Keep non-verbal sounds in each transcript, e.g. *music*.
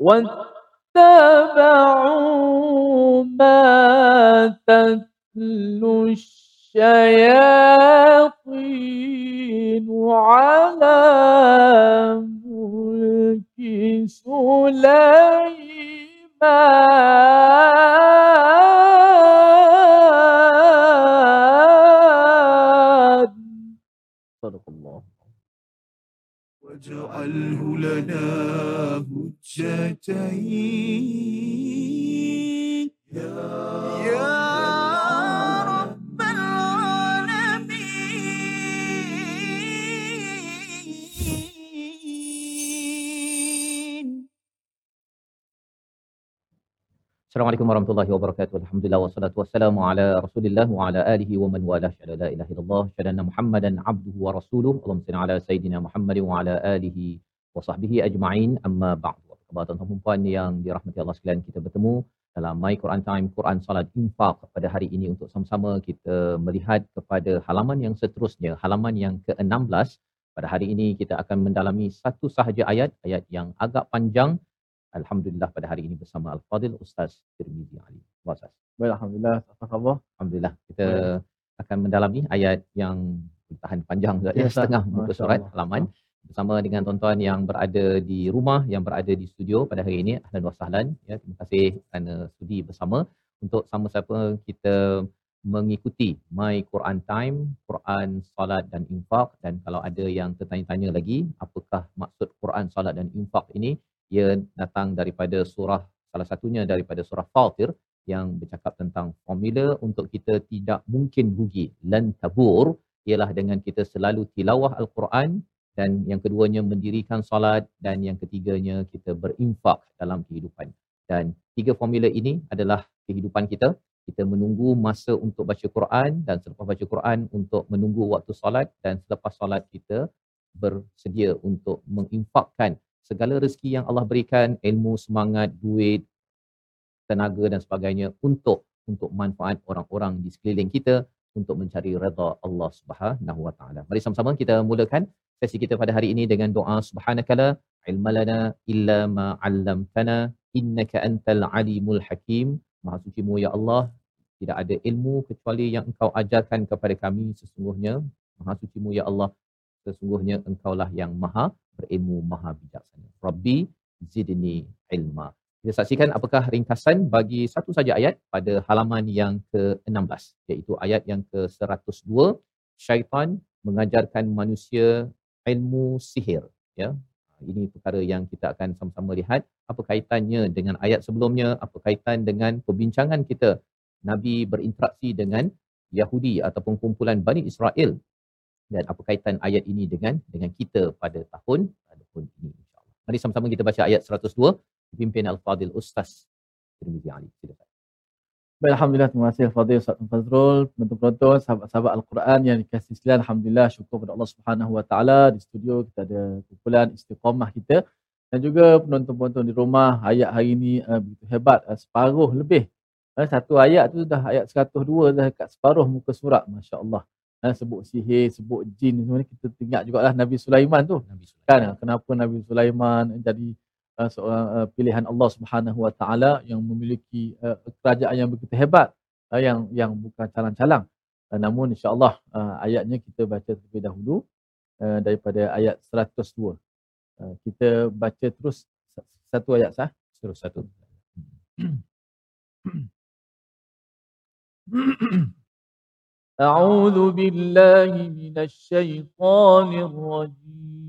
واتبعوا ما تتلو الشياطين على ملك سليمان. صدق الله واجعله لنا يا, يا رب العالمين السلام عليكم ورحمة الله وبركاته الحمد لله والصلاة والسلام على رسول الله وعلى آله ومن والاه أشهد لا إله إلا الله أشهد أن محمدا عبده ورسوله اللهم صل على سيدنا محمد وعلى آله وصحبه أجمعين أما بعد Khabar tuan-tuan dan puan yang dirahmati Allah sekalian? Kita bertemu dalam My Quran Time Quran Salat Infaq pada hari ini untuk sama-sama kita melihat kepada halaman yang seterusnya, halaman yang ke-16. Pada hari ini kita akan mendalami satu sahaja ayat, ayat yang agak panjang Alhamdulillah pada hari ini bersama Al-Fadil Ustaz Tirmizi Ali. Ustaz. Baik, Alhamdulillah. Apa khabar? Alhamdulillah. Kita akan mendalami ayat yang tahan panjang ya, setengah muka surat halaman bersama dengan tuan-tuan yang berada di rumah, yang berada di studio pada hari ini. Ahlan wa sahlan. Ya, terima kasih kerana sudi bersama untuk sama-sama kita mengikuti My Quran Time, Quran Salat dan Infak dan kalau ada yang tertanya-tanya lagi apakah maksud Quran Salat dan Infak ini ia datang daripada surah salah satunya daripada surah Fatir yang bercakap tentang formula untuk kita tidak mungkin rugi lan tabur ialah dengan kita selalu tilawah al-Quran dan yang keduanya mendirikan solat dan yang ketiganya kita berinfak dalam kehidupan. Dan tiga formula ini adalah kehidupan kita. Kita menunggu masa untuk baca Quran dan selepas baca Quran untuk menunggu waktu solat dan selepas solat kita bersedia untuk menginfakkan segala rezeki yang Allah berikan, ilmu, semangat, duit, tenaga dan sebagainya untuk untuk manfaat orang-orang di sekeliling kita untuk mencari redha Allah Subhanahu Wa Taala. Mari sama-sama kita mulakan sesi kita pada hari ini dengan doa subhanakala ilmalana illa ma 'allamtana innaka antal alimul hakim. Maha sucimu ya Allah, tidak ada ilmu kecuali yang engkau ajarkan kepada kami sesungguhnya. Maha sucimu ya Allah, sesungguhnya engkaulah yang maha berilmu, maha bijaksana. Rabbi zidni ilma. Kita saksikan apakah ringkasan bagi satu saja ayat pada halaman yang ke-16 iaitu ayat yang ke-102 syaitan mengajarkan manusia ilmu sihir ya ini perkara yang kita akan sama-sama lihat apa kaitannya dengan ayat sebelumnya apa kaitan dengan perbincangan kita nabi berinteraksi dengan Yahudi ataupun kumpulan Bani Israel dan apa kaitan ayat ini dengan dengan kita pada tahun tahun ini insyaallah mari sama-sama kita baca ayat 102 dipimpin Al-Fadil Ustaz Tirmizi Ali. Silakan. Baik, Alhamdulillah. Terima kasih Fadil Ustaz Fazrul, penonton-penonton, sahabat-sahabat Al-Quran yang dikasihi sekalian. Alhamdulillah, syukur kepada Allah Subhanahu Wa Taala di studio kita ada kumpulan istiqamah kita dan juga penonton-penonton di rumah. Ayat hari ini uh, begitu hebat, uh, separuh lebih. Uh, satu ayat tu dah ayat 102 dah dekat separuh muka surat. Masya Allah. Uh, sebut sihir, sebut jin semua ni kita ingat jugalah Nabi Sulaiman tu. Nabi Sulaiman. Kan kenapa Nabi Sulaiman jadi uh, seorang uh, pilihan Allah Subhanahu Wa Taala yang memiliki uh, kerajaan yang begitu hebat uh, yang yang bukan calang-calang. Uh, namun insya-Allah uh, ayatnya kita baca terlebih dahulu uh, daripada ayat 102. Uh, kita baca terus satu ayat sah. Terus satu. أعوذ بالله من الشيطان الرجيم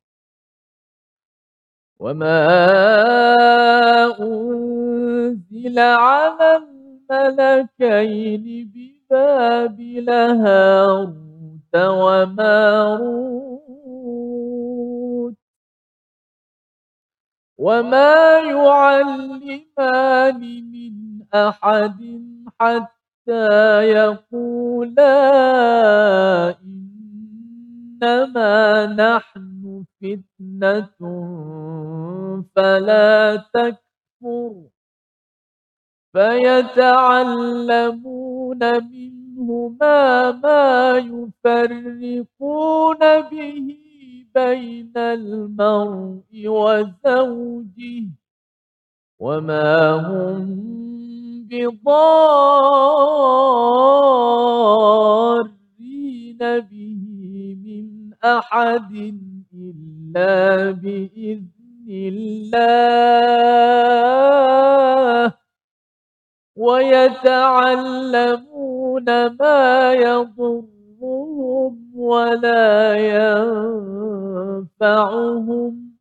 وما أنزل على الملكين ببابل هاروت وماروت وما يعلمان من أحد حتى يقولا إنما نحن فتنة فلا تكفر فيتعلمون منهما ما يفرقون به بين المرء وزوجه وما هم بضارين به من أحد إلا بإذن الله. ويتعلمون ما يضرهم ولا ينفعهم.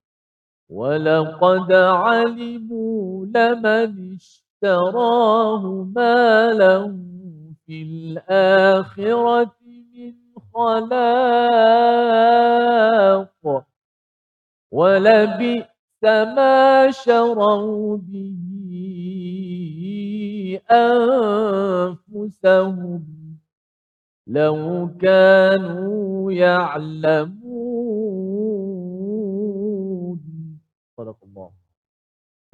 ولقد علموا لمن اشتراه ما له في الآخرة من خلاق ولبئس ما شروا به أنفسهم لو كانوا يعلمون صدق الله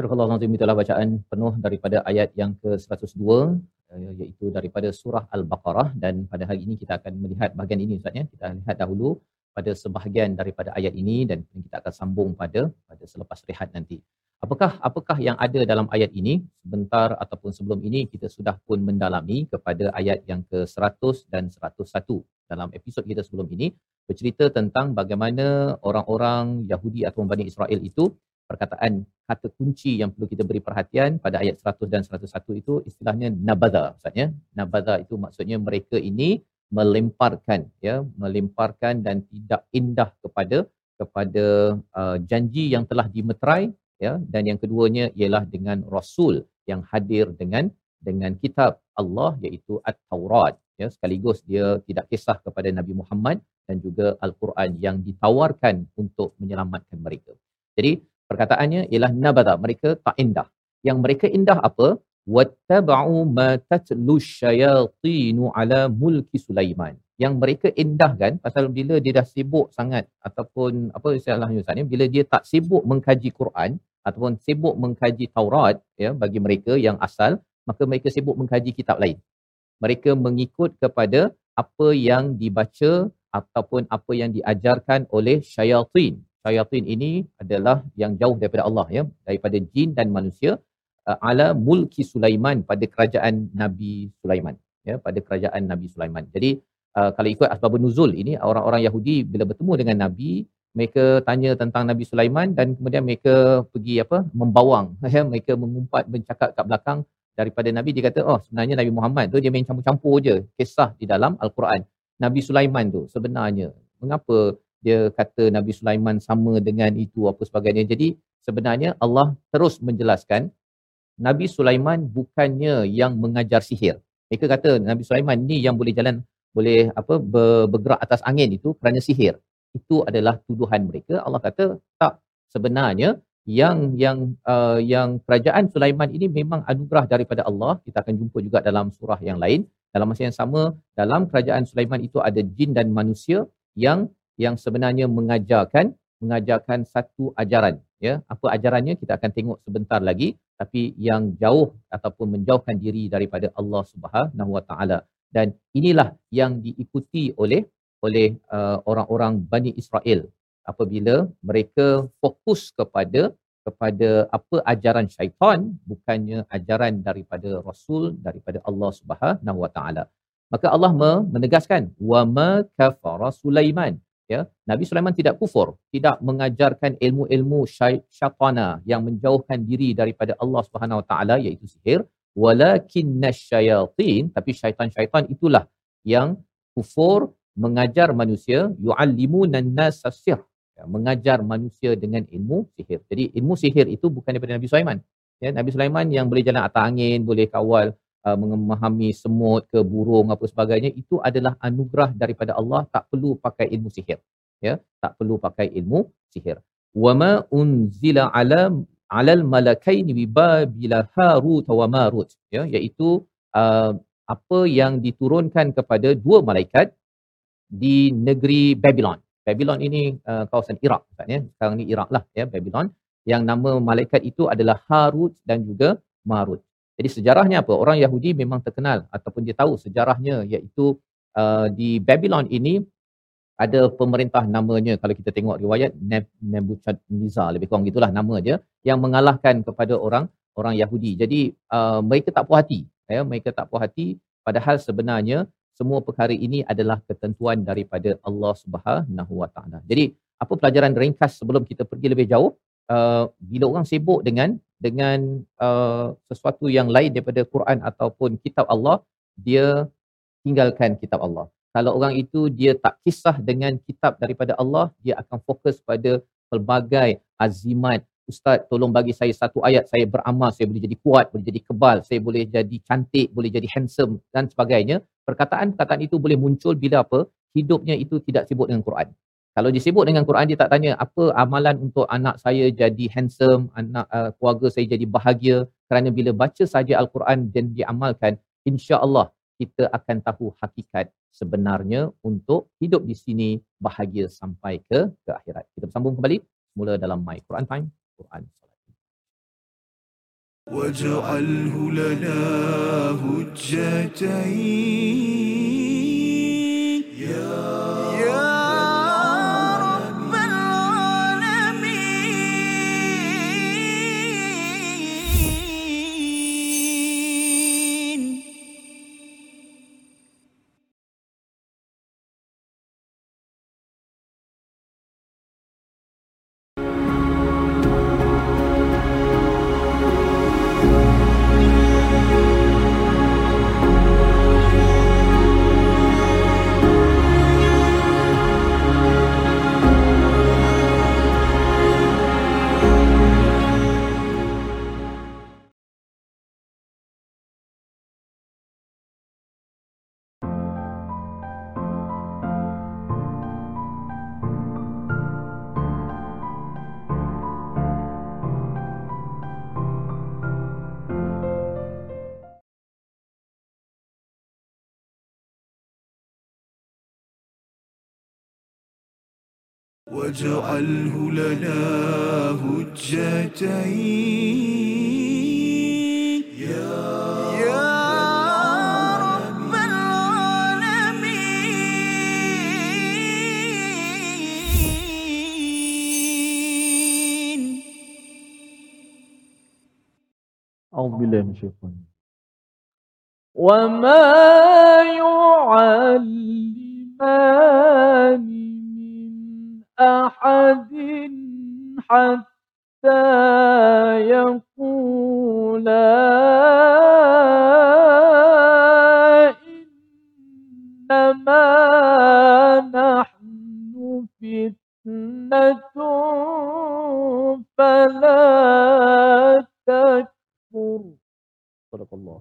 Surah Al-Azim itulah bacaan penuh daripada ayat yang ke-102 eh, iaitu daripada surah Al-Baqarah dan pada hari ini kita akan melihat bahagian ini Ustaz ya. Kita lihat dahulu pada sebahagian daripada ayat ini dan kita akan sambung pada pada selepas rehat nanti. Apakah apakah yang ada dalam ayat ini? Sebentar ataupun sebelum ini kita sudah pun mendalami kepada ayat yang ke-100 dan 101 dalam episod kita sebelum ini bercerita tentang bagaimana orang-orang Yahudi atau Bani Israel itu perkataan kata kunci yang perlu kita beri perhatian pada ayat 100 dan 101 itu istilahnya nabadha maksudnya nabadha itu maksudnya mereka ini melemparkan ya melemparkan dan tidak indah kepada kepada uh, janji yang telah dimeterai ya. Dan yang keduanya ialah dengan rasul yang hadir dengan dengan kitab Allah iaitu at-Taurat ya. Sekaligus dia tidak kisah kepada Nabi Muhammad dan juga al-Quran yang ditawarkan untuk menyelamatkan mereka. Jadi perkataannya ialah nabata mereka tak indah. Yang mereka indah apa? wattaba'u ma tatlu syayatinu ala mulki Sulaiman. Yang mereka indahkan pasal bila dia dah sibuk sangat ataupun apa istilahnya Ustaz ni bila dia tak sibuk mengkaji Quran ataupun sibuk mengkaji Taurat ya bagi mereka yang asal maka mereka sibuk mengkaji kitab lain. Mereka mengikut kepada apa yang dibaca ataupun apa yang diajarkan oleh syayatin. Syayatin ini adalah yang jauh daripada Allah ya, daripada jin dan manusia uh, ala mulki Sulaiman pada kerajaan Nabi Sulaiman ya pada kerajaan Nabi Sulaiman. Jadi uh, kalau ikut asbabun nuzul ini orang-orang Yahudi bila bertemu dengan Nabi mereka tanya tentang Nabi Sulaiman dan kemudian mereka pergi apa membawang *laughs* ya mereka mengumpat bercakap kat belakang daripada Nabi dia kata oh sebenarnya Nabi Muhammad tu dia main campur-campur je kisah di dalam al-Quran. Nabi Sulaiman tu sebenarnya mengapa dia kata Nabi Sulaiman sama dengan itu apa sebagainya. Jadi sebenarnya Allah terus menjelaskan Nabi Sulaiman bukannya yang mengajar sihir. Mereka kata Nabi Sulaiman ni yang boleh jalan boleh apa bergerak atas angin itu kerana sihir. Itu adalah tuduhan mereka. Allah kata tak sebenarnya yang yang uh, yang kerajaan Sulaiman ini memang anugerah daripada Allah. Kita akan jumpa juga dalam surah yang lain. Dalam masa yang sama dalam kerajaan Sulaiman itu ada jin dan manusia yang yang sebenarnya mengajarkan mengajarkan satu ajaran ya. Apa ajarannya? Kita akan tengok sebentar lagi. Tapi yang jauh ataupun menjauhkan diri daripada Allah Subhanahu Wa Taala. Dan inilah yang diikuti oleh oleh uh, orang-orang Bani Israel. Apabila mereka fokus kepada kepada apa ajaran syaitan bukannya ajaran daripada rasul daripada Allah Subhanahu Wa Taala. Maka Allah menegaskan wa ma kafara Sulaiman ya Nabi Sulaiman tidak kufur tidak mengajarkan ilmu-ilmu syaitana yang menjauhkan diri daripada Allah Subhanahu Wa Taala iaitu sihir. Walakinna syayatin tapi syaitan-syaitan itulah yang kufur mengajar manusia yuallimuna an-nas sihr ya, mengajar manusia dengan ilmu sihir. Jadi ilmu sihir itu bukan daripada Nabi Sulaiman. Ya Nabi Sulaiman yang boleh jalan atas angin boleh kawal uh, memahami semut ke burung apa sebagainya itu adalah anugerah daripada Allah tak perlu pakai ilmu sihir ya tak perlu pakai ilmu sihir wama unzila ala alal malakaini bi babila harut wa marut ya iaitu uh, apa yang diturunkan kepada dua malaikat di negeri Babylon. Babylon ini uh, kawasan Iraq Ustaz ya. Sekarang ni Iraq lah ya Babylon yang nama malaikat itu adalah Harut dan juga Marut. Jadi sejarahnya apa? Orang Yahudi memang terkenal ataupun dia tahu sejarahnya iaitu uh, di Babylon ini ada pemerintah namanya kalau kita tengok riwayat Nebuchadnezzar lebih kurang gitulah nama dia yang mengalahkan kepada orang orang Yahudi. Jadi uh, mereka tak puas hati ya mereka tak puas hati padahal sebenarnya semua perkara ini adalah ketentuan daripada Allah Subhanahu Wa Taala. Jadi apa pelajaran ringkas sebelum kita pergi lebih jauh? Uh, bila orang sibuk dengan dengan uh, sesuatu yang lain daripada Quran ataupun kitab Allah, dia tinggalkan kitab Allah. Kalau orang itu dia tak kisah dengan kitab daripada Allah, dia akan fokus pada pelbagai azimat, Ustaz tolong bagi saya satu ayat saya beramal saya boleh jadi kuat boleh jadi kebal saya boleh jadi cantik boleh jadi handsome dan sebagainya. Perkataan-perkataan itu boleh muncul bila apa? Hidupnya itu tidak sibuk dengan Quran kalau dia sibuk dengan Quran dia tak tanya apa amalan untuk anak saya jadi handsome anak uh, keluarga saya jadi bahagia kerana bila baca saja al-Quran dan diamalkan insya-Allah kita akan tahu hakikat sebenarnya untuk hidup di sini bahagia sampai ke ke akhirat. Kita bersambung kembali semula dalam My Quran Time Quran واجعله لنا هجتين واجعله لنا هجتين. يا رب العالمين. أعوذ بالله من الشيطان. وما يعلمان أحد حتى يقولا إنما نحن فتنة فلا تكفر. صدق الله.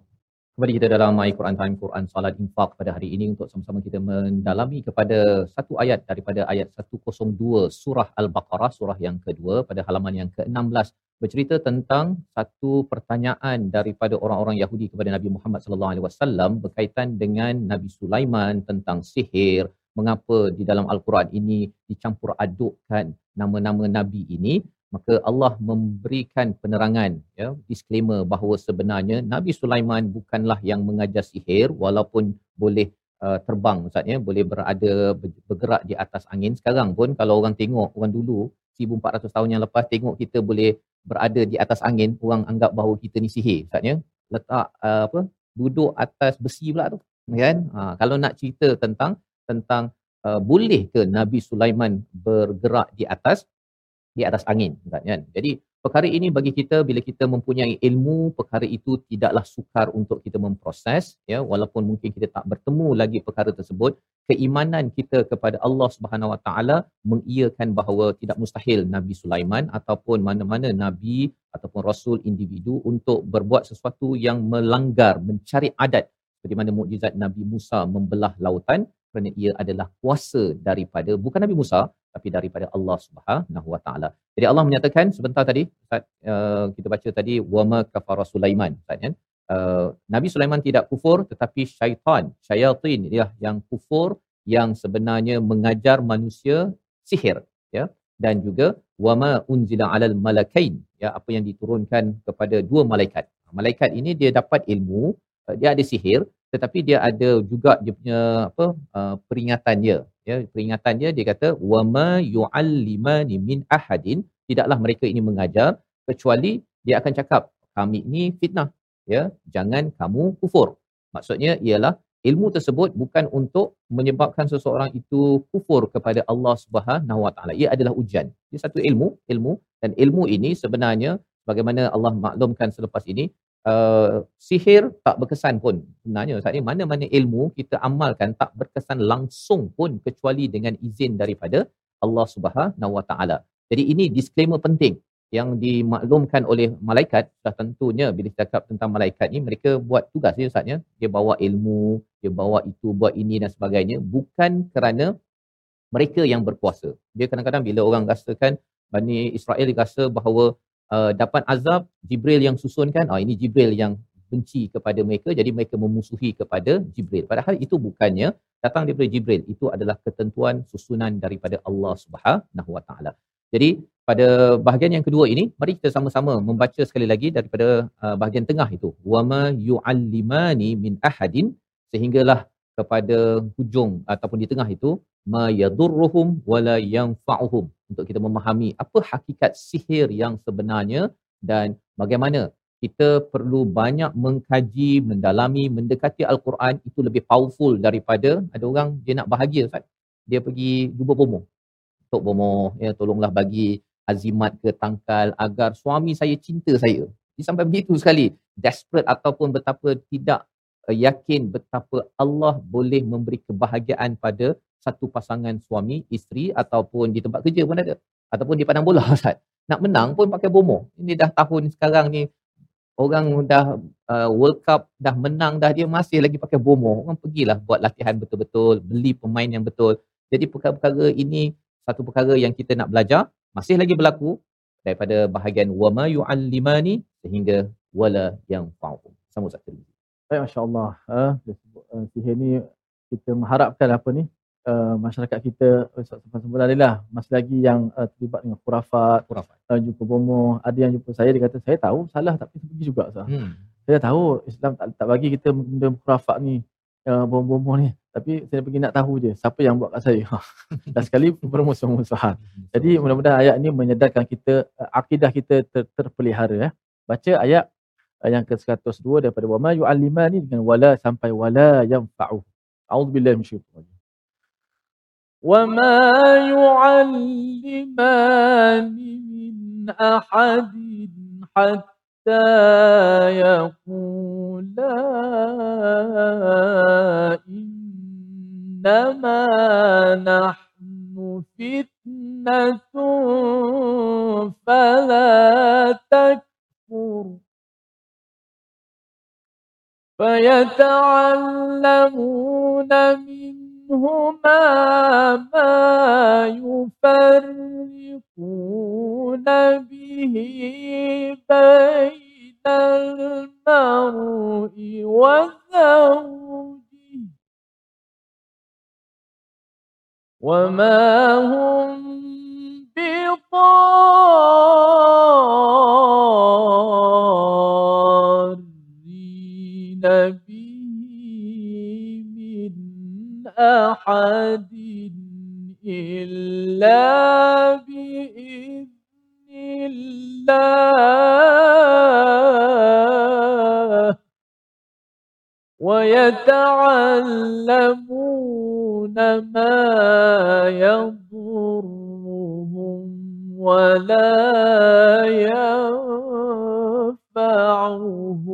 Kembali kita dalam My Quran Time Quran Salat Infak pada hari ini untuk sama-sama kita mendalami kepada satu ayat daripada ayat 102 surah Al-Baqarah surah yang kedua pada halaman yang ke-16 bercerita tentang satu pertanyaan daripada orang-orang Yahudi kepada Nabi Muhammad sallallahu alaihi wasallam berkaitan dengan Nabi Sulaiman tentang sihir. Mengapa di dalam Al-Quran ini dicampur adukkan nama-nama nabi ini maka Allah memberikan penerangan ya disclaimer bahawa sebenarnya Nabi Sulaiman bukanlah yang mengajar sihir walaupun boleh uh, terbang ustaz ya boleh berada bergerak di atas angin. Sekarang pun kalau orang tengok orang dulu 1400 tahun yang lepas tengok kita boleh berada di atas angin orang anggap bahawa kita ni sihir ustaz ya. Letak uh, apa duduk atas besi pula tu kan? Ha, kalau nak cerita tentang tentang uh, boleh ke Nabi Sulaiman bergerak di atas di atas angin kan? Jadi perkara ini bagi kita bila kita mempunyai ilmu perkara itu tidaklah sukar untuk kita memproses ya. Walaupun mungkin kita tak bertemu lagi perkara tersebut keimanan kita kepada Allah Subhanahu Wa Taala mengiyakan bahawa tidak mustahil Nabi Sulaiman ataupun mana-mana nabi ataupun rasul individu untuk berbuat sesuatu yang melanggar mencari adat. Seperti mana mukjizat Nabi Musa membelah lautan kerana ia adalah kuasa daripada bukan Nabi Musa tapi daripada Allah Subhanahu Wa Taala. Jadi Allah menyatakan sebentar tadi Ustaz uh, kita baca tadi wama kafara Sulaiman Ustaz kan. Uh, Nabi Sulaiman tidak kufur tetapi syaitan, syaitan dia yang kufur yang sebenarnya mengajar manusia sihir ya dan juga wama unzila alal malakain ya apa yang diturunkan kepada dua malaikat. Malaikat ini dia dapat ilmu, uh, dia ada sihir tetapi dia ada juga dia punya apa uh, peringatan dia. Ya peringatan dia dia kata wama yuallimani min ahadin. Tidaklah mereka ini mengajar kecuali dia akan cakap kami ini fitnah. Ya jangan kamu kufur. Maksudnya ialah ilmu tersebut bukan untuk menyebabkan seseorang itu kufur kepada Allah Subhanahu Wa Taala. Ia adalah ujian. Ia satu ilmu ilmu dan ilmu ini sebenarnya bagaimana Allah maklumkan selepas ini uh, sihir tak berkesan pun sebenarnya saat ini mana-mana ilmu kita amalkan tak berkesan langsung pun kecuali dengan izin daripada Allah Subhanahu Wa Taala. Jadi ini disclaimer penting yang dimaklumkan oleh malaikat dah tentunya bila cakap tentang malaikat ni mereka buat tugas dia Ustaz ya. Dia bawa ilmu, dia bawa itu, buat ini dan sebagainya bukan kerana mereka yang berkuasa. Dia kadang-kadang bila orang rasakan Bani Israel rasa bahawa uh, dapat azab Jibril yang susunkan ah ini Jibril yang benci kepada mereka jadi mereka memusuhi kepada Jibril. Padahal itu bukannya datang daripada Jibril itu adalah ketentuan susunan daripada Allah Subhanahu Wa Taala. Jadi pada bahagian yang kedua ini mari kita sama-sama membaca sekali lagi daripada uh, bahagian tengah itu. Wama yu'allimani min ahadin sehinggalah kepada hujung ataupun di tengah itu ma yadurruhum wala yanfa'uhum untuk kita memahami apa hakikat sihir yang sebenarnya dan bagaimana kita perlu banyak mengkaji, mendalami, mendekati Al-Quran itu lebih powerful daripada ada orang dia nak bahagia Ustaz. Dia pergi jumpa bomoh. Tok bomoh, ya tolonglah bagi azimat ke tangkal agar suami saya cinta saya. Dia sampai begitu sekali. Desperate ataupun betapa tidak yakin betapa Allah boleh memberi kebahagiaan pada satu pasangan suami, isteri ataupun di tempat kerja pun ada. Ataupun di padang bola *laughs* Ustaz. Nak menang pun pakai bomo. Ini dah tahun sekarang ni orang dah uh, World Cup dah menang dah dia masih lagi pakai bomo. Orang pergilah buat latihan betul-betul, beli pemain yang betul. Jadi perkara-perkara ini satu perkara yang kita nak belajar masih lagi berlaku daripada bahagian wama yu'allimani sehingga wala yang fa'um. Sama Tirmizi. Baik, Masya Allah. Uh, sihir ni kita mengharapkan apa ni, uh, masyarakat kita semula lah masih lagi yang uh, terlibat dengan khurafat, Khurafat. uh, jumpa bomo. Ada yang jumpa saya, dia kata, saya tahu salah tapi pergi juga. Sah. Hmm. Saya tahu Islam tak, tak bagi kita benda khurafat ni, uh, bomo-bomo ni. Tapi saya pergi nak tahu je, siapa yang buat kat saya. *laughs* Dan sekali bermusuh-musuhan. Jadi mudah-mudahan ayat ini menyedarkan kita, uh, akidah kita ter, terpelihara. Ya. Baca ayat yang ke-102 daripada wama yu'allimani dengan wala sampai wala yanfa'u. A'udzubillahi minasyaitanir rajim. وما يعلمان من أحد حتى يقولا إنما نحن فتنة فلا تكفر فيتعلمون منهما ما يفرقون به بين المرء وزوجه. وما هم بضارين به من أحد إلا بإذن الله ويتعلمون ما يضرهم ولا ينفعهم.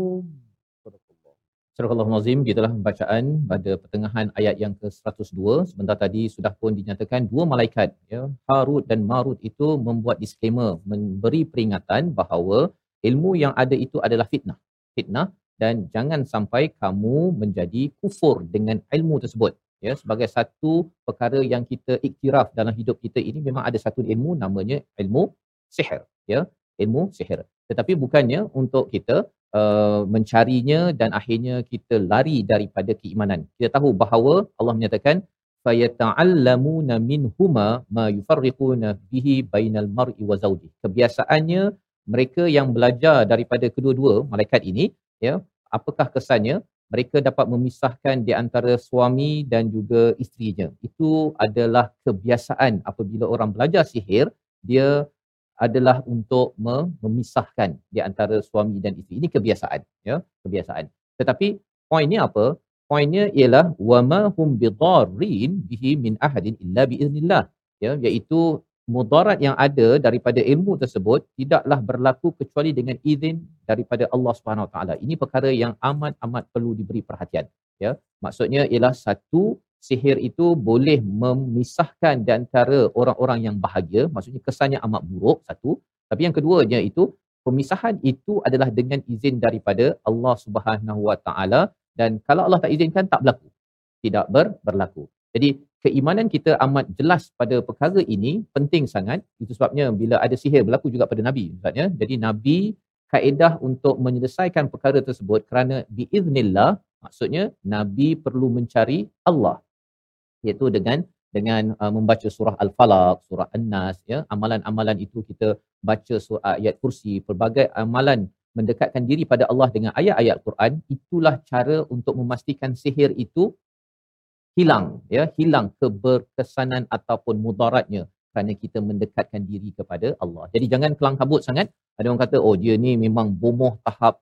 Surah Al-Nazim gitulah bacaan pada pertengahan ayat yang ke-102 sebentar tadi sudah pun dinyatakan dua malaikat ya Harut dan Marut itu membuat disclaimer memberi peringatan bahawa ilmu yang ada itu adalah fitnah. Fitnah dan jangan sampai kamu menjadi kufur dengan ilmu tersebut ya. Sebagai satu perkara yang kita iktiraf dalam hidup kita ini memang ada satu ilmu namanya ilmu sihir ya ilmu sihir tetapi bukannya untuk kita uh, mencarinya dan akhirnya kita lari daripada keimanan. Kita tahu bahawa Allah menyatakan fayata'allamuna minhuma ma yufarriquna bihi bainal mar'i wa zawji. Kebiasaannya mereka yang belajar daripada kedua-dua malaikat ini ya apakah kesannya? Mereka dapat memisahkan di antara suami dan juga isterinya. Itu adalah kebiasaan apabila orang belajar sihir dia adalah untuk memisahkan di antara suami dan isteri ini kebiasaan ya kebiasaan tetapi poinnya apa poinnya ialah wama hum bidarrin bihi min ahadin illa biiznillah ya iaitu mudarat yang ada daripada ilmu tersebut tidaklah berlaku kecuali dengan izin daripada Allah Subhanahu Wa Taala. Ini perkara yang amat amat perlu diberi perhatian. Ya, maksudnya ialah satu sihir itu boleh memisahkan di antara orang-orang yang bahagia, maksudnya kesannya amat buruk satu. Tapi yang keduanya itu pemisahan itu adalah dengan izin daripada Allah Subhanahu Wa Taala dan kalau Allah tak izinkan tak berlaku. Tidak ber, berlaku. Jadi keimanan kita amat jelas pada perkara ini penting sangat. Itu sebabnya bila ada sihir berlaku juga pada Nabi. Maksudnya. Jadi Nabi kaedah untuk menyelesaikan perkara tersebut kerana biiznillah maksudnya Nabi perlu mencari Allah. Iaitu dengan dengan uh, membaca surah Al-Falaq, surah An-Nas, ya, amalan-amalan itu kita baca surah ayat kursi, pelbagai amalan mendekatkan diri pada Allah dengan ayat-ayat Quran, itulah cara untuk memastikan sihir itu hilang ya hilang keberkesanan ataupun mudaratnya kerana kita mendekatkan diri kepada Allah. Jadi jangan kelang kabut sangat. Ada orang kata oh dia ni memang bomoh tahap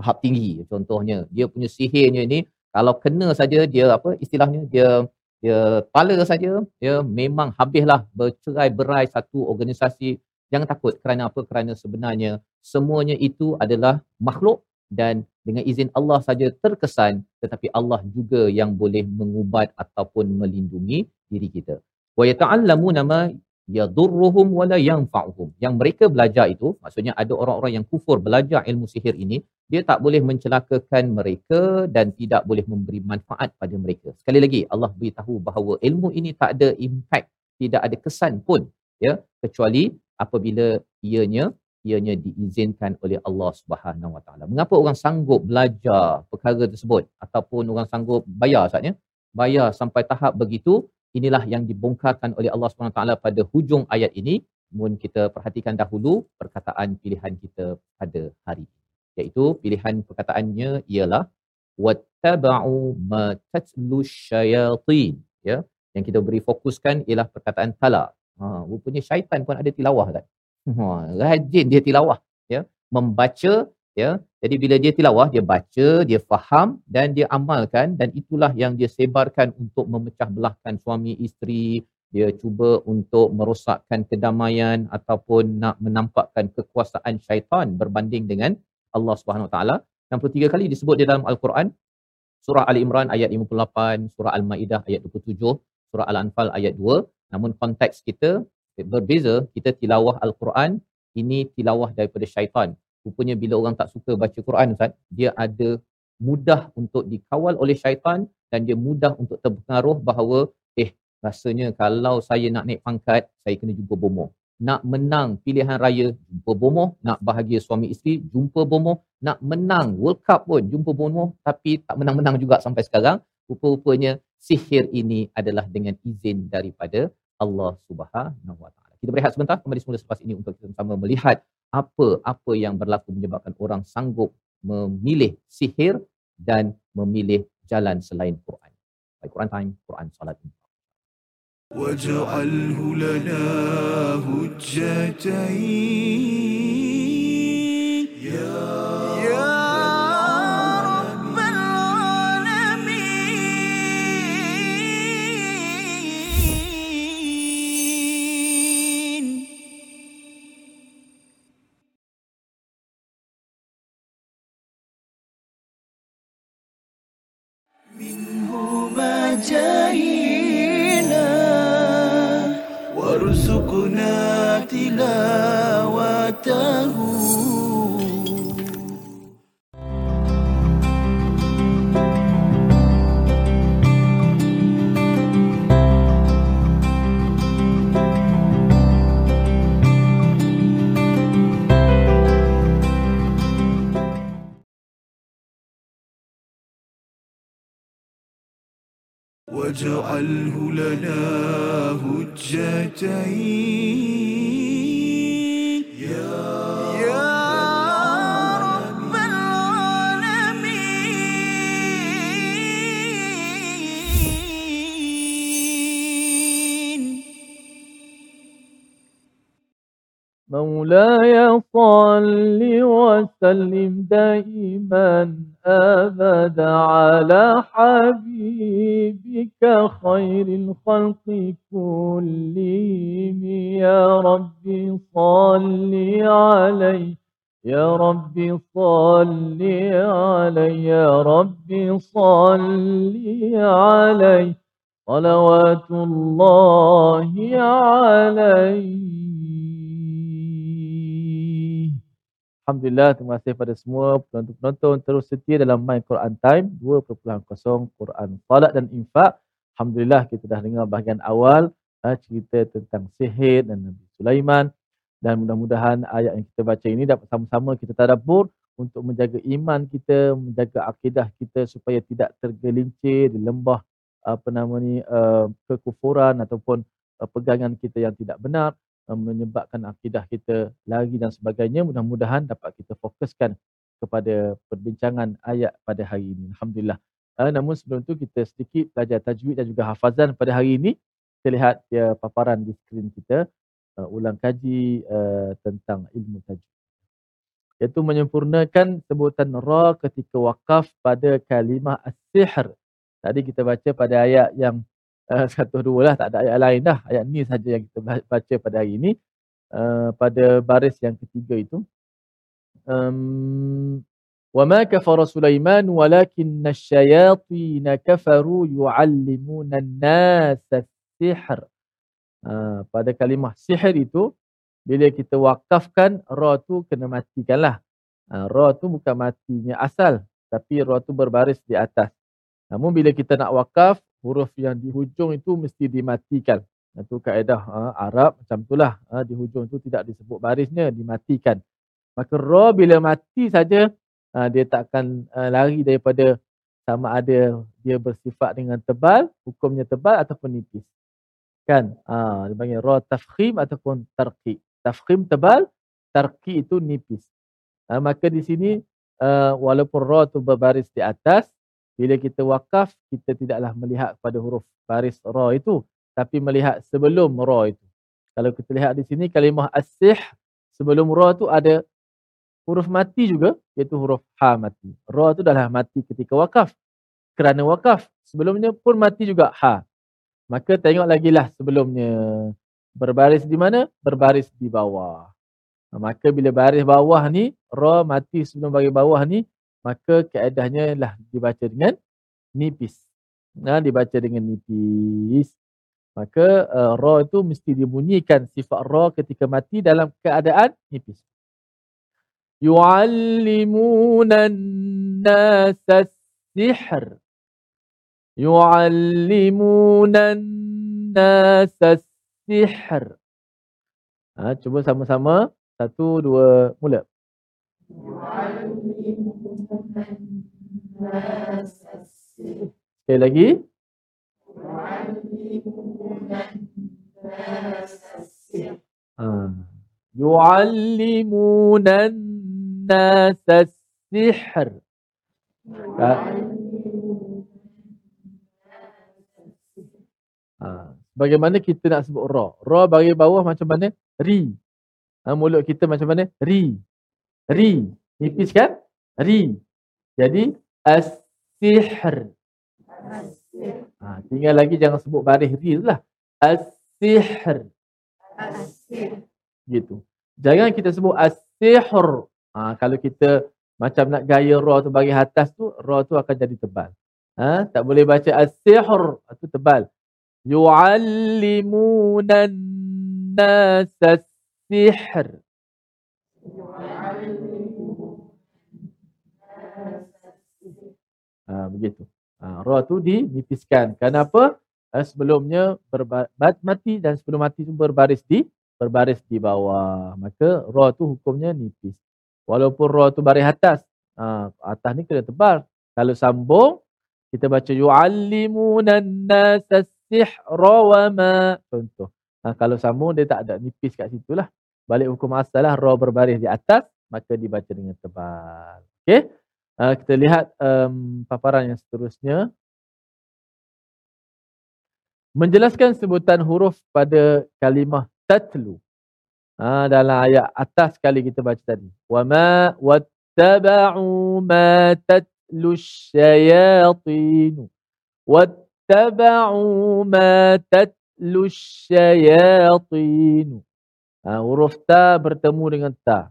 tahap tinggi contohnya. Dia punya sihirnya ni kalau kena saja dia apa istilahnya dia dia pala saja ya memang habislah bercerai berai satu organisasi. Jangan takut kerana apa? Kerana sebenarnya semuanya itu adalah makhluk dan dengan izin Allah saja terkesan tetapi Allah juga yang boleh mengubat ataupun melindungi diri kita. Wa yata'allamuna ma yadurruhum wala yanfa'uhum. Yang mereka belajar itu maksudnya ada orang-orang yang kufur belajar ilmu sihir ini dia tak boleh mencelakakan mereka dan tidak boleh memberi manfaat pada mereka. Sekali lagi Allah beritahu bahawa ilmu ini tak ada impact, tidak ada kesan pun ya kecuali apabila ianya ianya diizinkan oleh Allah Subhanahu Wa Taala. Mengapa orang sanggup belajar perkara tersebut ataupun orang sanggup bayar saatnya? Bayar sampai tahap begitu, inilah yang dibongkarkan oleh Allah Taala pada hujung ayat ini. Mungkin kita perhatikan dahulu perkataan pilihan kita pada hari ini. Iaitu pilihan perkataannya ialah wattaba'u ma tatlu syayatin ya yang kita beri fokuskan ialah perkataan tala ha rupanya syaitan pun ada tilawah kan *laughs* Ha, rajin dia tilawah ya membaca ya. Jadi bila dia tilawah dia baca dia faham dan dia amalkan dan itulah yang dia sebarkan untuk memecah belahkan suami isteri. Dia cuba untuk merosakkan kedamaian ataupun nak menampakkan kekuasaan syaitan berbanding dengan Allah Subhanahu Wa Taala. 63 kali disebut di dalam al-Quran surah Ali Imran ayat 58 surah Al-Maidah ayat 27 surah Al-Anfal ayat 2 namun konteks kita berbeza. Kita tilawah al-Quran ini tilawah daripada syaitan rupanya bila orang tak suka baca Quran ustaz dia ada mudah untuk dikawal oleh syaitan dan dia mudah untuk terpengaruh bahawa eh rasanya kalau saya nak naik pangkat saya kena jumpa bomoh. Nak menang pilihan raya jumpa bomoh. Nak bahagia suami isteri jumpa bomoh. Nak menang world cup pun jumpa bomoh. Tapi tak menang-menang juga sampai sekarang. Rupa-rupanya sihir ini adalah dengan izin daripada Allah Subhanahu Wa Taala. Kita berehat sebentar kembali semula selepas ini untuk kita sama melihat apa-apa yang berlaku menyebabkan orang sanggup memilih sihir dan memilih jalan selain Quran. Baik Quran time, Quran salat. واجعله لنا هجتين واجعله لنا هجتين. مولاي صل وسلم دائما أبدا على حبيبك خير الخلق كلهم. يا ربي صل عليه يا ربي صل عليه يا ربي صل عليه. صلوات الله عليه. Alhamdulillah, terima kasih pada semua penonton-penonton. Terus setia dalam My Quran Time 2.0 Quran Salat dan Infak. Alhamdulillah kita dah dengar bahagian awal uh, cerita tentang sihir dan Nabi Sulaiman. Dan mudah-mudahan ayat yang kita baca ini dapat sama-sama kita tadabbur untuk menjaga iman kita, menjaga akidah kita supaya tidak tergelincir di lembah apa nama ni uh, kekufuran ataupun uh, pegangan kita yang tidak benar menyebabkan akidah kita lari dan sebagainya mudah-mudahan dapat kita fokuskan kepada perbincangan ayat pada hari ini. Alhamdulillah. Uh, namun sebelum tu kita sedikit belajar tajwid dan juga hafazan pada hari ini. Kita lihat ya, paparan di skrin kita uh, ulang kaji uh, tentang ilmu tajwid. Iaitu menyempurnakan sebutan ra ketika wakaf pada kalimah as-sihr. Tadi kita baca pada ayat yang uh, *laughs* satu dua lah tak ada ayat lain dah ayat ni saja yang kita baca pada hari ini uh, pada baris yang ketiga itu um, وما كفر سليمان ولكن الشياطين كفروا يعلمون الناس السحر uh, pada kalimah sihir itu bila kita wakafkan ra tu kena matikanlah uh, ra tu bukan matinya asal tapi ra tu berbaris di atas namun bila kita nak wakaf huruf yang di hujung itu mesti dimatikan. Itu kaedah ha, Arab macam itulah. Ha, di hujung itu tidak disebut barisnya, dimatikan. Maka ra bila mati saja ha, dia takkan ha, lari daripada sama ada dia bersifat dengan tebal, hukumnya tebal ataupun nipis. Kan? Ha, dia panggil ra tafkhim ataupun tarqi. Tafkhim tebal, tarqi itu nipis. Ha, maka di sini uh, walaupun ra tu berbaris di atas, bila kita wakaf, kita tidaklah melihat pada huruf baris ra itu. Tapi melihat sebelum ra itu. Kalau kita lihat di sini kalimah asih sebelum ra itu ada huruf mati juga. Iaitu huruf ha mati. Ra itu adalah mati ketika wakaf. Kerana wakaf. Sebelumnya pun mati juga ha. Maka tengok lagi lah sebelumnya. Berbaris di mana? Berbaris di bawah. Maka bila baris bawah ni, ra mati sebelum baris bawah ni, maka keadaannya lah dibaca dengan nipis. Nah, dibaca dengan nipis. Maka uh, ra itu mesti dibunyikan sifat ra ketika mati dalam keadaan nipis. Yu'allimuna an-nasa sihr. Yu'allimuna an-nasa sihr. Ha, cuba sama-sama. Satu, dua, mula. Sekali lagi. Yu'allimuna an-nasa sihr. Ha. Bagaimana kita nak sebut ra? Ra bagi bawah macam mana? Ri. Ha, mulut kita macam mana? Ri. Ri. Nipis kan? Ri. Jadi as-sihr. Ha, tinggal lagi jangan sebut baris ri lah. As-sihr. Gitu. Jangan kita sebut as-sihr. Ha, kalau kita macam nak gaya ra tu bagi atas tu, ra tu akan jadi tebal. Ha, tak boleh baca as-sihr. Itu tebal. Yu'allimuna an-nasa sihr. Ha, begitu. Ha, ra tu dinipiskan. Kenapa? Ha, sebelumnya berba- mati dan sebelum mati tu berbaris di berbaris di bawah. Maka ra tu hukumnya nipis. Walaupun ra tu baris atas. Ha, atas ni kena tebal. Kalau sambung Kita baca yu'allimunan nasa sihra wa ma. Contoh. Ha, kalau sambung dia tak ada nipis kat situ lah. Balik hukum asal lah. Ra berbaris di atas. Maka dibaca dengan tebal. Okey. Uh, kita lihat um, paparan yang seterusnya. Menjelaskan sebutan huruf pada kalimah tatlu. Ha, dalam ayat atas sekali kita baca tadi. Wa ma wattaba'u ma tatlu syayatin. Wattaba'u ma tatlu syayatin. Ha, huruf ta bertemu dengan ta.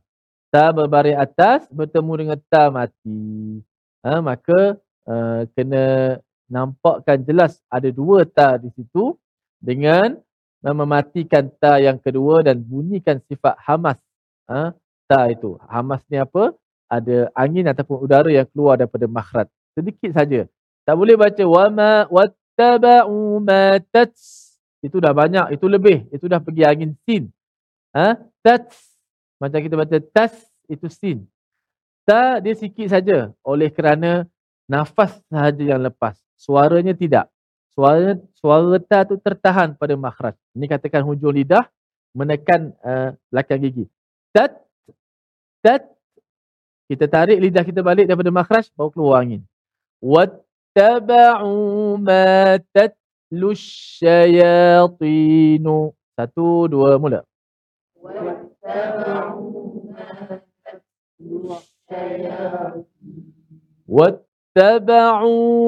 Ta berbaris atas bertemu dengan ta mati. Ha, maka uh, kena nampakkan jelas ada dua ta di situ dengan mematikan ta yang kedua dan bunyikan sifat hamas ha, ta itu. Hamas ni apa? Ada angin ataupun udara yang keluar daripada makhraj. Sedikit saja. Tak boleh baca wama wattaba'u ma tats. Itu dah banyak, itu lebih. Itu dah pergi angin sin. Ha? Tats. Macam kita baca tas itu sin. Ta dia sikit saja oleh kerana nafas sahaja yang lepas. Suaranya tidak suara suara ta tu tertahan pada makhraj. Ini katakan hujung lidah menekan uh, belakang gigi. Tat tat kita tarik lidah kita balik daripada makhraj baru keluar angin. Wattaba'u ma tatlu syayatin. Satu dua mula. Wattaba'u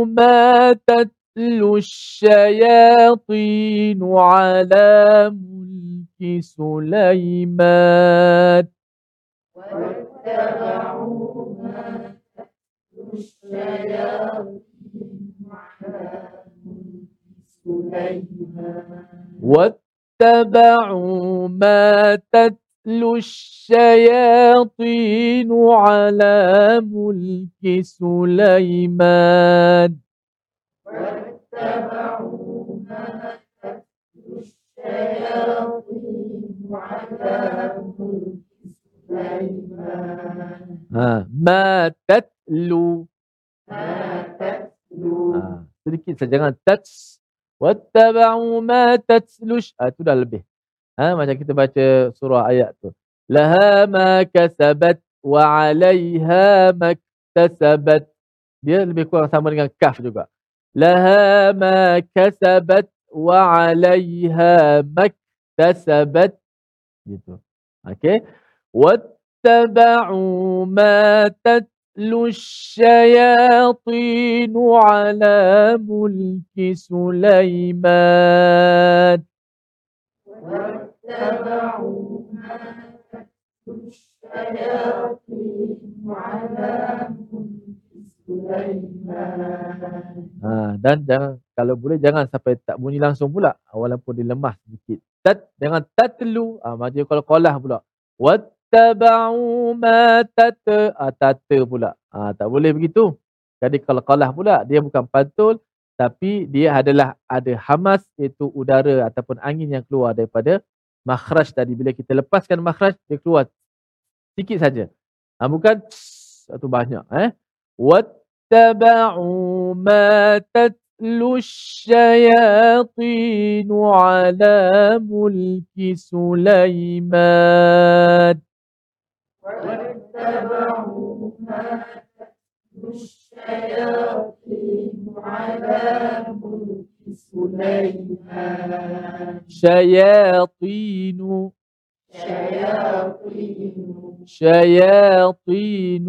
ma tatlu تتلو الشياطين على ملك سليمان واتبعوا ما تتلو الشياطين على ملك سليمان. واتبعوا ما تتلو الشياطين على ملك سليمان. واتبعوا ما تتلو. الشياطين على ملك سليمان ما تتلو ما تتلو sedikit saja jangan touch wattaba'u ma tatlush ah, ha, macam kita baca surah ayat tu laha ma kasabat wa 'alaiha maktasabat dia lebih kurang sama dengan kaf juga لها ما كسبت وعليها ما اكتسبت gitu. Okey. واتبعوا ما تتلو الشياطين على ملك سليمان واتبعوا ما تتلو الشياطين على ملك Ha, dan jangan kalau boleh jangan sampai tak bunyi langsung pula walaupun dia lemah sedikit. Tat jangan tatlu ah ha, macam kalau qalah pula. Wattaba'u ma tat ah tata pula. Ah ha, tak boleh begitu. Jadi kalau qalah pula dia bukan pantul tapi dia adalah ada hamas iaitu udara ataupun angin yang keluar daripada makhraj tadi bila kita lepaskan makhraj dia keluar sikit saja. Ha, bukan satu banyak eh. Wat اتبعوا ما تتلو الشياطين على ملك سليمان واتبعوا ما تتلو الشياطين على ملك سليمان شياطين شياطين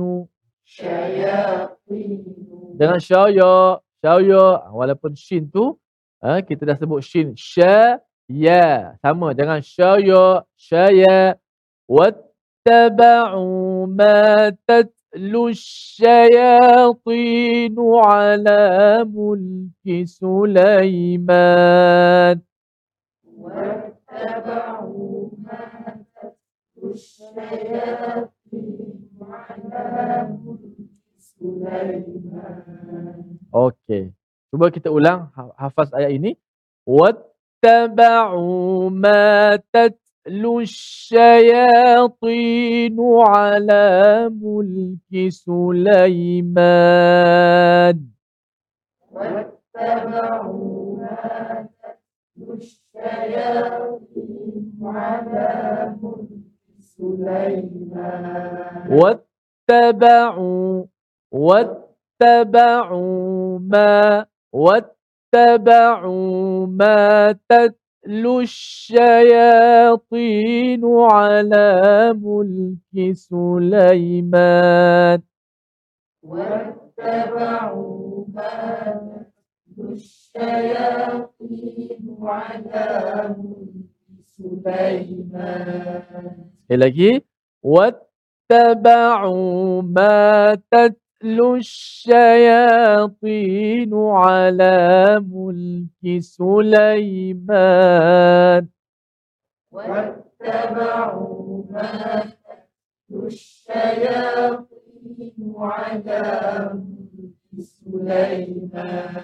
شياطين dengan syaya, syaya walaupun shin tu ha, kita dah sebut shin sya ya sama jangan syaya syaya wattaba'u ma ala mulki sulaiman wattaba'u ma tatlu syayatin Okey. Cuba kita ulang ha-, hafaz ayat ini. Wattaba'u ma تتلو الشياطين على ملك سليمان. واتبعوا ما تتلو الشياطين على ملك سليمان. واتبعوا واتبعوا ما واتبعوا ما تتلو الشياطين على ملك سليمان واتبعوا ما تتلو الشياطين على ملك سليمان lagi. واتبعوا ما تتلو تتلو الشياطين على ملك سليمان واتبعوا ما الشياطين على ملك سليمان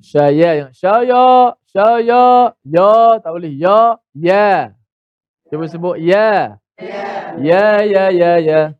شيا شيا شيا يا تقولي يا يا تبغى تسمو يا. يا يا يا يا.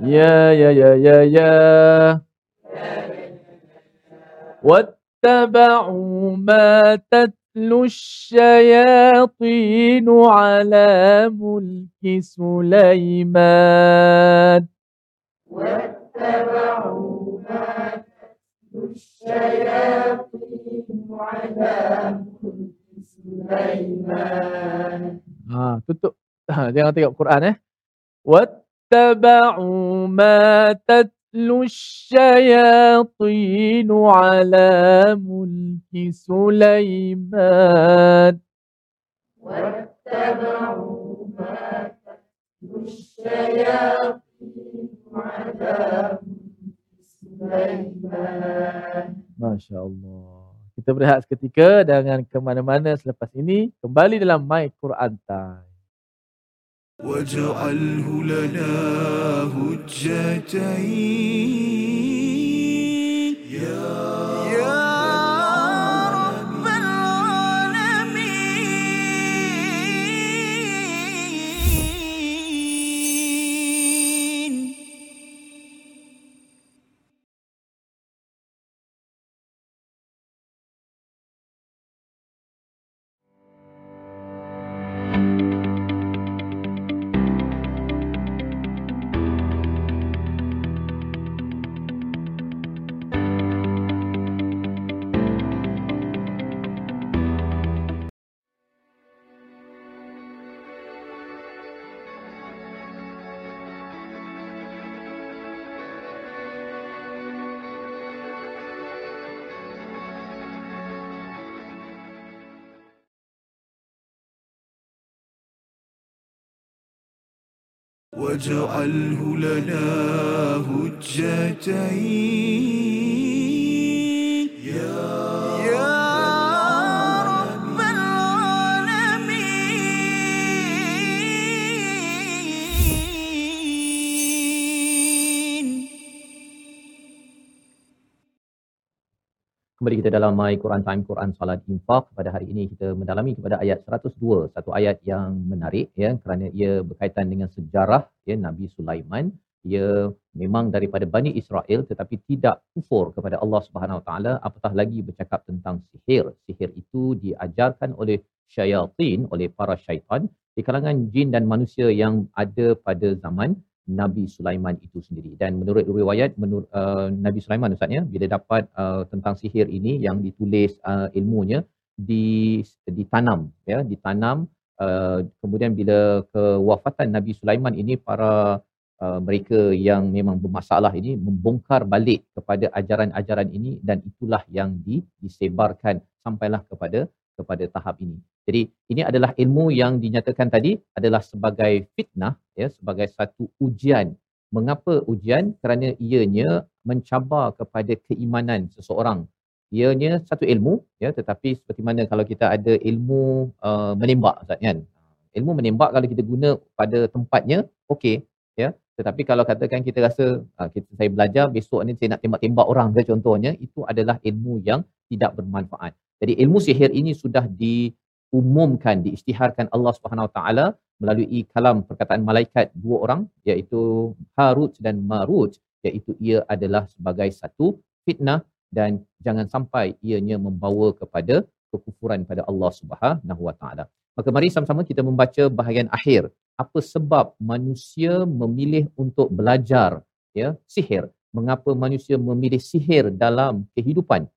Ya ya ya ya ya. واتبعوا ما تتلو الشياطين على ملك سليمان واتبعوا ما تتلو الشياطين على ملك سليمان Ha, tutup. Ha, jangan tengok Quran eh. واتبعوا ما تتلو الشياطين على ملك سليمان واتبعوا ما تتلو الشياطين على ملك سليمان Masya Allah. Kita berehat seketika dengan ke mana-mana selepas ini. Kembali dalam My Quran Time. واجعله لنا هجتين. يا واجعله لنا هجتين. Kembali kita dalam My Quran Time Quran Salat Infak. Pada hari ini kita mendalami kepada ayat 102 satu ayat yang menarik ya kerana ia berkaitan dengan sejarah ya Nabi Sulaiman. Ia memang daripada Bani Israel tetapi tidak kufur kepada Allah Subhanahu Wa Taala. Apatah lagi bercakap tentang sihir. Sihir itu diajarkan oleh syaitan oleh para syaitan di kalangan jin dan manusia yang ada pada zaman Nabi Sulaiman itu sendiri dan menurut riwayat menurut uh, Nabi Sulaiman ustaz ya bila dapat uh, tentang sihir ini yang ditulis uh, ilmunya di ditanam ya ditanam uh, kemudian bila kewafatan Nabi Sulaiman ini para uh, mereka yang memang bermasalah ini membongkar balik kepada ajaran-ajaran ini dan itulah yang di, disebarkan sampailah kepada kepada tahap ini. Jadi ini adalah ilmu yang dinyatakan tadi adalah sebagai fitnah ya sebagai satu ujian. Mengapa ujian? Kerana ianya mencabar kepada keimanan seseorang ianya satu ilmu ya tetapi seperti mana kalau kita ada ilmu uh, menembak Ustaz kan ilmu menembak kalau kita guna pada tempatnya okey ya tetapi kalau katakan kita rasa uh, kita saya belajar besok ni saya nak tembak-tembak orang ke contohnya itu adalah ilmu yang tidak bermanfaat jadi ilmu sihir ini sudah diumumkan diisytiharkan Allah Subhanahu Wa Taala melalui kalam perkataan malaikat dua orang iaitu Harut dan Marut iaitu ia adalah sebagai satu fitnah dan jangan sampai ianya membawa kepada kekufuran pada Allah Subhanahu Wa Taala. Maka mari sama-sama kita membaca bahagian akhir. Apa sebab manusia memilih untuk belajar ya sihir? Mengapa manusia memilih sihir dalam kehidupan?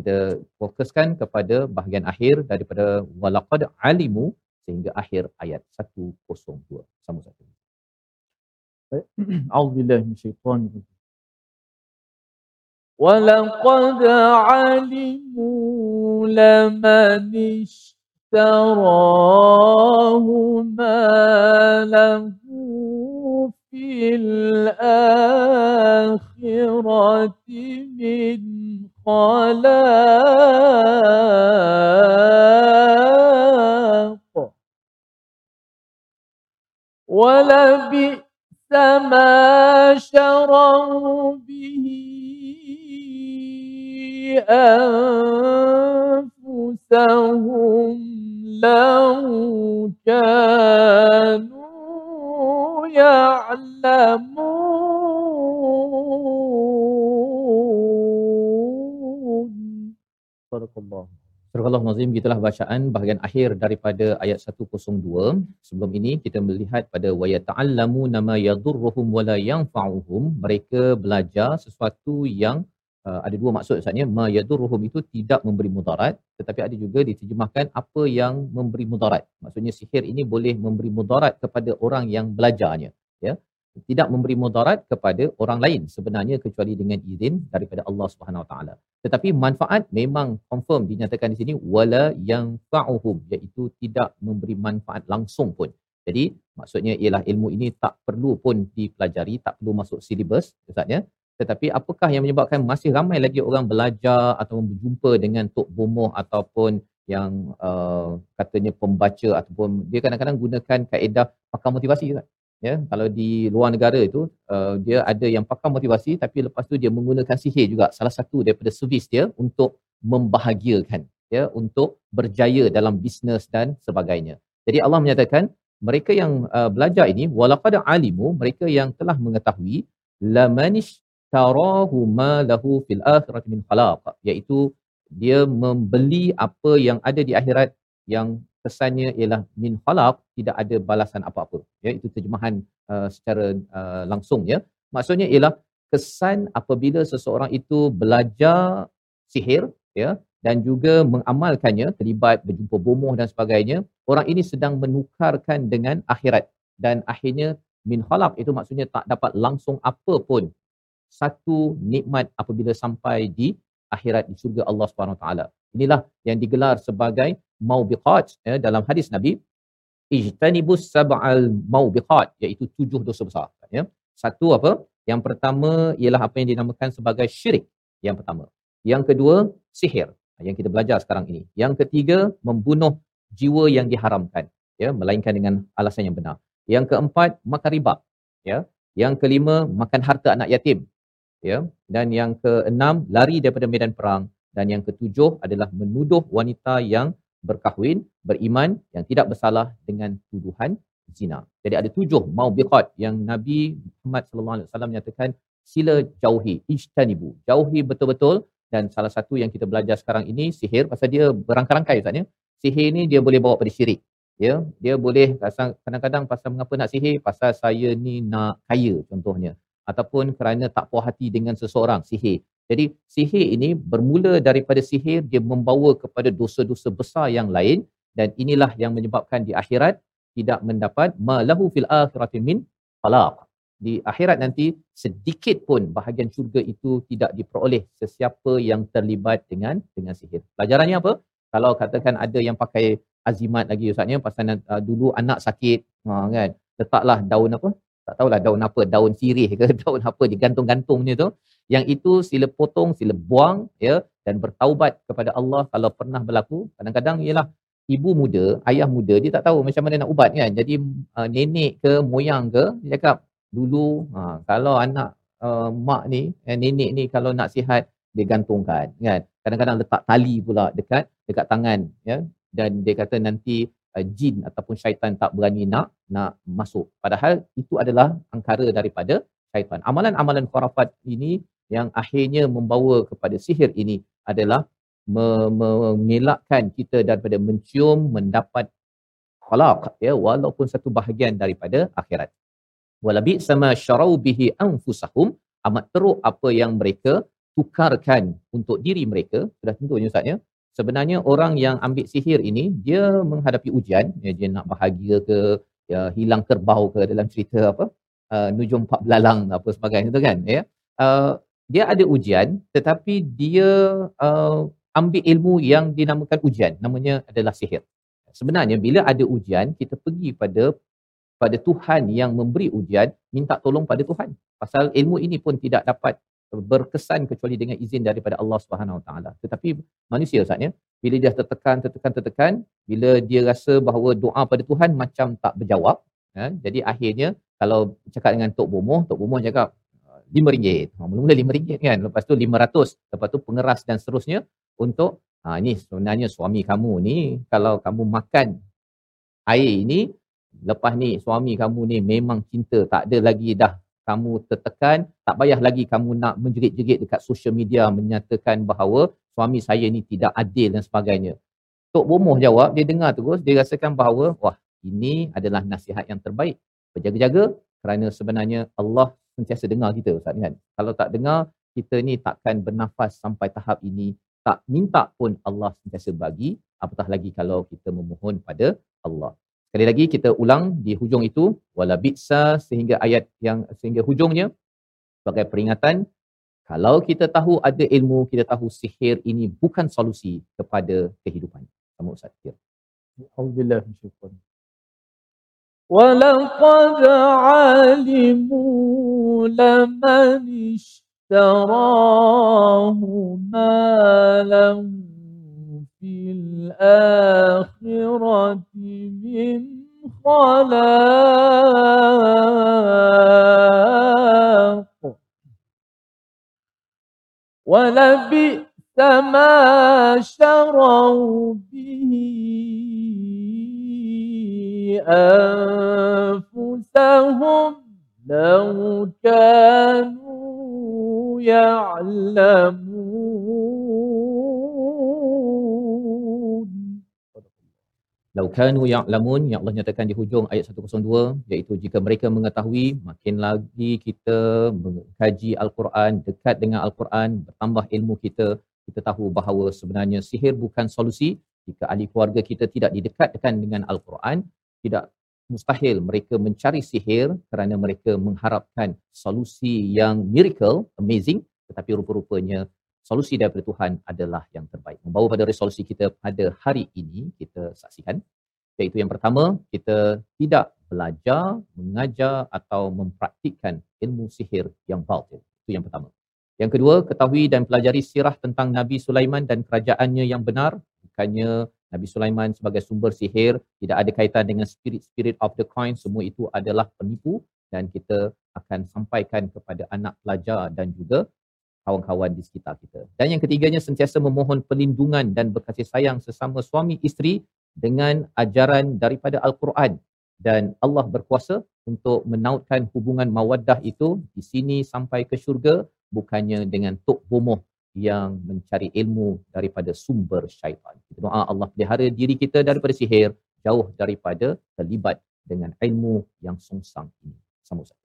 Kita fokuskan kepada bahagian akhir daripada walaqad alimu sehingga akhir ayat 102. Sama-sama. *clears throat* A'udzubillahi minasyaitonir ولقد علموا لمن اشتراه ما له في الآخرة من خلاق. ولبئس ما شروا به أنفسهم لو كانوا Ya يعلمون Surah Al-Nazim gitulah bacaan bahagian akhir daripada ayat 102. Sebelum ini kita melihat pada wa yata'allamu nama yadurruhum wala yanfa'uhum. Mereka belajar sesuatu yang uh, ada dua maksud Ustaznya. Ma yadurruhum itu tidak memberi mudarat. Tetapi ada juga diterjemahkan apa yang memberi mudarat. Maksudnya sihir ini boleh memberi mudarat kepada orang yang belajarnya. Ya tidak memberi mudarat kepada orang lain sebenarnya kecuali dengan izin daripada Allah Subhanahu Wa Taala. Tetapi manfaat memang confirm dinyatakan di sini wala yang fa'uhum iaitu tidak memberi manfaat langsung pun. Jadi maksudnya ialah ilmu ini tak perlu pun dipelajari, tak perlu masuk silibus ustaz ya. Tetapi apakah yang menyebabkan masih ramai lagi orang belajar atau berjumpa dengan tok bomoh ataupun yang uh, katanya pembaca ataupun dia kadang-kadang gunakan kaedah pakar motivasi ustaz? Ya kalau di luar negara itu uh, dia ada yang pakar motivasi tapi lepas tu dia menggunakan sihir juga salah satu daripada servis dia untuk membahagiakan ya untuk berjaya dalam bisnes dan sebagainya. Jadi Allah menyatakan mereka yang uh, belajar ini walaqad alimu mereka yang telah mengetahui lamanish tarahu ma lahu fil akhirati min khalaq iaitu dia membeli apa yang ada di akhirat yang kesannya ialah min khalaq tidak ada balasan apa-apa. Ya itu terjemahan uh, secara uh, langsung ya. Maksudnya ialah kesan apabila seseorang itu belajar sihir ya dan juga mengamalkannya terlibat berjumpa bomoh dan sebagainya orang ini sedang menukarkan dengan akhirat. Dan akhirnya min khalaq itu maksudnya tak dapat langsung apa pun satu nikmat apabila sampai di akhirat di syurga Allah Subhanahu taala inilah yang digelar sebagai maubiqat ya, dalam hadis Nabi ijtanibus sab'al maubiqat iaitu tujuh dosa besar ya. Satu apa? Yang pertama ialah apa yang dinamakan sebagai syirik. Yang pertama. Yang kedua sihir yang kita belajar sekarang ini. Yang ketiga membunuh jiwa yang diharamkan ya melainkan dengan alasan yang benar. Yang keempat makan riba ya. Yang kelima makan harta anak yatim ya. Dan yang keenam lari daripada medan perang dan yang ketujuh adalah menuduh wanita yang berkahwin, beriman yang tidak bersalah dengan tuduhan zina. Jadi ada tujuh maubiqat yang Nabi Muhammad sallallahu alaihi wasallam nyatakan sila jauhi, ijtanibu. Jauhi betul-betul dan salah satu yang kita belajar sekarang ini sihir pasal dia berangkai-rangkai ustaz ya. Sihir ni dia boleh bawa pada syirik. Ya, dia boleh kadang-kadang pasal mengapa nak sihir? Pasal saya ni nak kaya contohnya ataupun kerana tak puas hati dengan seseorang sihir. Jadi sihir ini bermula daripada sihir dia membawa kepada dosa-dosa besar yang lain dan inilah yang menyebabkan di akhirat tidak mendapat malahu fil akhirati min falaq. Di akhirat nanti sedikit pun bahagian syurga itu tidak diperoleh sesiapa yang terlibat dengan dengan sihir. Pelajarannya apa? Kalau katakan ada yang pakai azimat lagi ustaznya pasal uh, dulu anak sakit ha, kan letaklah daun apa tak tahulah daun apa daun sirih ke *laughs* daun apa digantung-gantungnya tu. Yang itu sila potong sila buang ya dan bertaubat kepada Allah kalau pernah berlaku. Kadang-kadang ialah ibu muda ayah muda dia tak tahu macam mana nak ubat kan. Jadi uh, nenek ke moyang ke dia cakap dulu ha, kalau anak uh, mak ni eh, nenek ni kalau nak sihat dia gantungkan kan. Kadang-kadang letak tali pula dekat dekat tangan ya. Dan dia kata nanti uh, jin ataupun syaitan tak berani nak nak masuk. Padahal itu adalah angkara daripada syaitan. Amalan-amalan khurafat ini yang akhirnya membawa kepada sihir ini adalah mengelakkan kita daripada mencium mendapat khalaq ya walaupun satu bahagian daripada akhirat. Walabi sama syarau bihi anfusahum amat teruk apa yang mereka tukarkan untuk diri mereka. Sudah tentunya ustaz ya sebenarnya orang yang ambil sihir ini dia menghadapi ujian. Ya, dia nak bahagia ke ya hilang kerbau ke dalam cerita apa uh, nujum empat belalang apa sebagainya tu kan ya. Uh, dia ada ujian tetapi dia uh, ambil ilmu yang dinamakan ujian. Namanya adalah sihir. Sebenarnya bila ada ujian kita pergi pada pada Tuhan yang memberi ujian minta tolong pada Tuhan. Pasal ilmu ini pun tidak dapat berkesan kecuali dengan izin daripada Allah Subhanahu taala. Tetapi manusia saatnya bila dia tertekan tertekan tertekan bila dia rasa bahawa doa pada Tuhan macam tak berjawab ya, jadi akhirnya kalau cakap dengan tok bomoh tok bomoh cakap RM5 ha, mula-mula RM5 kan lepas tu RM500 lepas tu pengeras dan seterusnya untuk ha, ni sebenarnya suami kamu ni kalau kamu makan air ini lepas ni suami kamu ni memang cinta tak ada lagi dah kamu tertekan tak payah lagi kamu nak menjerit-jerit dekat social media menyatakan bahawa suami saya ni tidak adil dan sebagainya. Tok Bomoh jawab dia dengar terus dia rasakan bahawa wah ini adalah nasihat yang terbaik. Berjaga-jaga kerana sebenarnya Allah sentiasa dengar kita Ustaz kan kalau tak dengar kita ni takkan bernafas sampai tahap ini. Tak minta pun Allah sentiasa bagi apatah lagi kalau kita memohon pada Allah sekali lagi kita ulang di hujung itu wala bitsa sehingga ayat yang sehingga hujungnya sebagai peringatan kalau kita tahu ada ilmu kita tahu sihir ini bukan solusi kepada kehidupan kamu Ustaz ya Alhamdulillah syukur ولقد علموا لمن اشتراه ما له في الآخرة من خلاق. ولبئس ما شروا به أنفسهم لو كانوا يعلمون. Lau kanu ya'lamun yang Allah nyatakan di hujung ayat 102 iaitu jika mereka mengetahui makin lagi kita mengkaji al-Quran dekat dengan al-Quran bertambah ilmu kita kita tahu bahawa sebenarnya sihir bukan solusi. Jika ahli keluarga kita tidak didekatkan dengan al-Quran tidak mustahil mereka mencari sihir kerana mereka mengharapkan solusi yang miracle amazing. Tetapi rupa-rupanya solusi daripada Tuhan adalah yang terbaik. Membawa pada resolusi kita pada hari ini kita saksikan iaitu yang pertama kita tidak belajar, mengajar atau mempraktikkan ilmu sihir yang batil. Itu yang pertama. Yang kedua, ketahui dan pelajari sirah tentang Nabi Sulaiman dan kerajaannya yang benar. Bukannya Nabi Sulaiman sebagai sumber sihir tidak ada kaitan dengan spirit-spirit of the coin. Semua itu adalah penipu dan kita akan sampaikan kepada anak pelajar dan juga kawan-kawan di sekitar kita. Dan yang ketiganya sentiasa memohon perlindungan dan berkasih sayang sesama suami isteri dengan ajaran daripada Al-Quran dan Allah berkuasa untuk menautkan hubungan mawaddah itu di sini sampai ke syurga bukannya dengan tok bomoh yang mencari ilmu daripada sumber syaitan. Kita doa Allah pelihara diri kita daripada sihir, jauh daripada terlibat dengan ilmu yang songsang ini. Sama saja.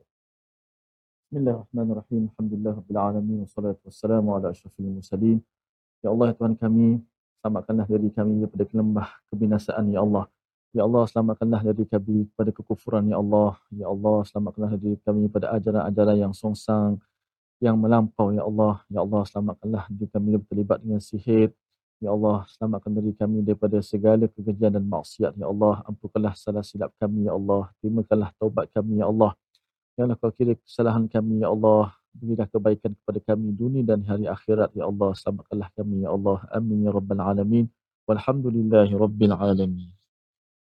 Bismillahirrahmanirrahim. Alhamdulillah Rabbil Alamin. Wassalatu wassalamu ala ashrafil mursalin. Ya Allah, ya Tuhan kami, selamatkanlah diri kami daripada kelembah kebinasaan, Ya Allah. Ya Allah, selamatkanlah diri kami pada kekufuran, Ya Allah. Ya Allah, selamatkanlah diri kami pada ajaran-ajaran yang songsang, yang melampau, Ya Allah. Ya Allah, selamatkanlah diri kami daripada terlibat dengan sihir. Ya Allah, selamatkan diri kami daripada segala kekejian dan maksiat. Ya Allah, ampunkanlah salah silap kami, Ya Allah. Terimakanlah taubat kami, Ya Allah. Allah, kau kira kesalahan kami, Ya Allah. berilah kebaikan kepada kami dunia dan hari akhirat ya Allah selamatkanlah kami ya Allah amin ya rabbal alamin walhamdulillahi rabbil alamin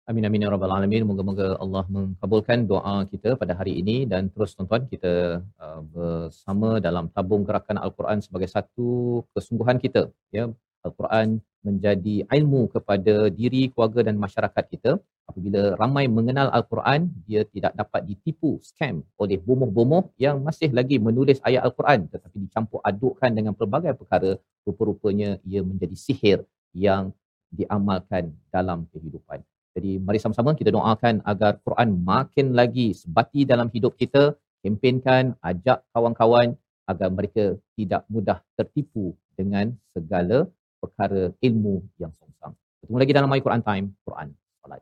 Amin amin ya rabbal alamin. Moga-moga Allah mengabulkan doa kita pada hari ini dan terus tuan-tuan kita uh, bersama dalam tabung gerakan Al-Quran sebagai satu kesungguhan kita ya. Al-Quran menjadi ilmu kepada diri, keluarga dan masyarakat kita. Apabila ramai mengenal Al-Quran, dia tidak dapat ditipu, scam oleh bomoh-bomoh yang masih lagi menulis ayat Al-Quran tetapi dicampur adukkan dengan pelbagai perkara, rupa-rupanya ia menjadi sihir yang diamalkan dalam kehidupan. Jadi mari sama-sama kita doakan agar Quran makin lagi sebati dalam hidup kita, kempenkan, ajak kawan-kawan agar mereka tidak mudah tertipu dengan segala perkara ilmu yang songsang. Bertemu lagi dalam My Quran Time, Quran Salat.